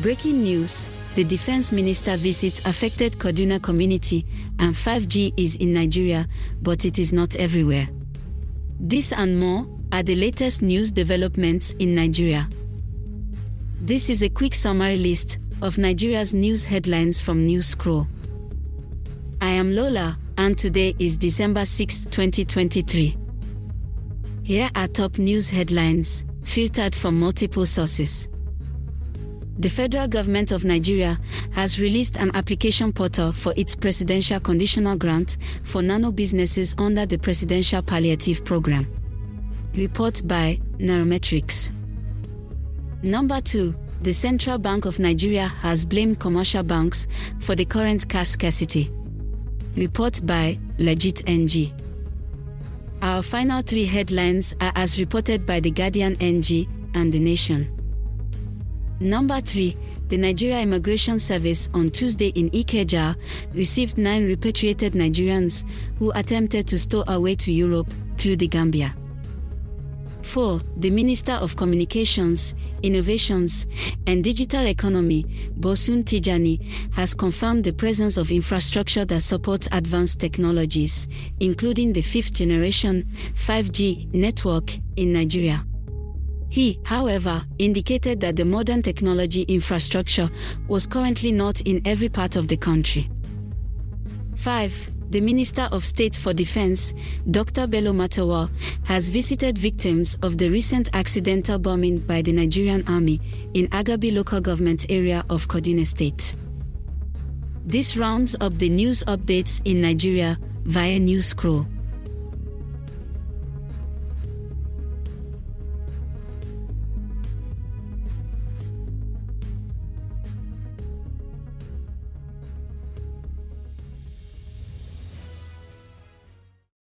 Breaking news the defense minister visits affected Kaduna community, and 5G is in Nigeria, but it is not everywhere. This and more are the latest news developments in Nigeria. This is a quick summary list of Nigeria's news headlines from News Scroll. I am Lola, and today is December 6, 2023. Here are top news headlines, filtered from multiple sources. The federal government of Nigeria has released an application portal for its presidential conditional grant for nano businesses under the Presidential Palliative Program. Report by Nairametrics. Number 2. The Central Bank of Nigeria has blamed commercial banks for the current cash scarcity. Report by Legit NG. Our final three headlines are as reported by The Guardian NG and The Nation. Number 3. The Nigeria Immigration Service on Tuesday in Ikeja received nine repatriated Nigerians who attempted to stow away to Europe through the Gambia. 4. The Minister of Communications, Innovations, and Digital Economy, Bosun Tijani, has confirmed the presence of infrastructure that supports advanced technologies, including the fifth generation 5G network in Nigeria. He, however, indicated that the modern technology infrastructure was currently not in every part of the country. 5. The Minister of State for Defense, Dr. Bello Matawalle, has visited victims of the recent accidental bombing by the Nigerian Army in Agabi local government area of Kaduna State. This rounds up the news updates in Nigeria via News Scroll.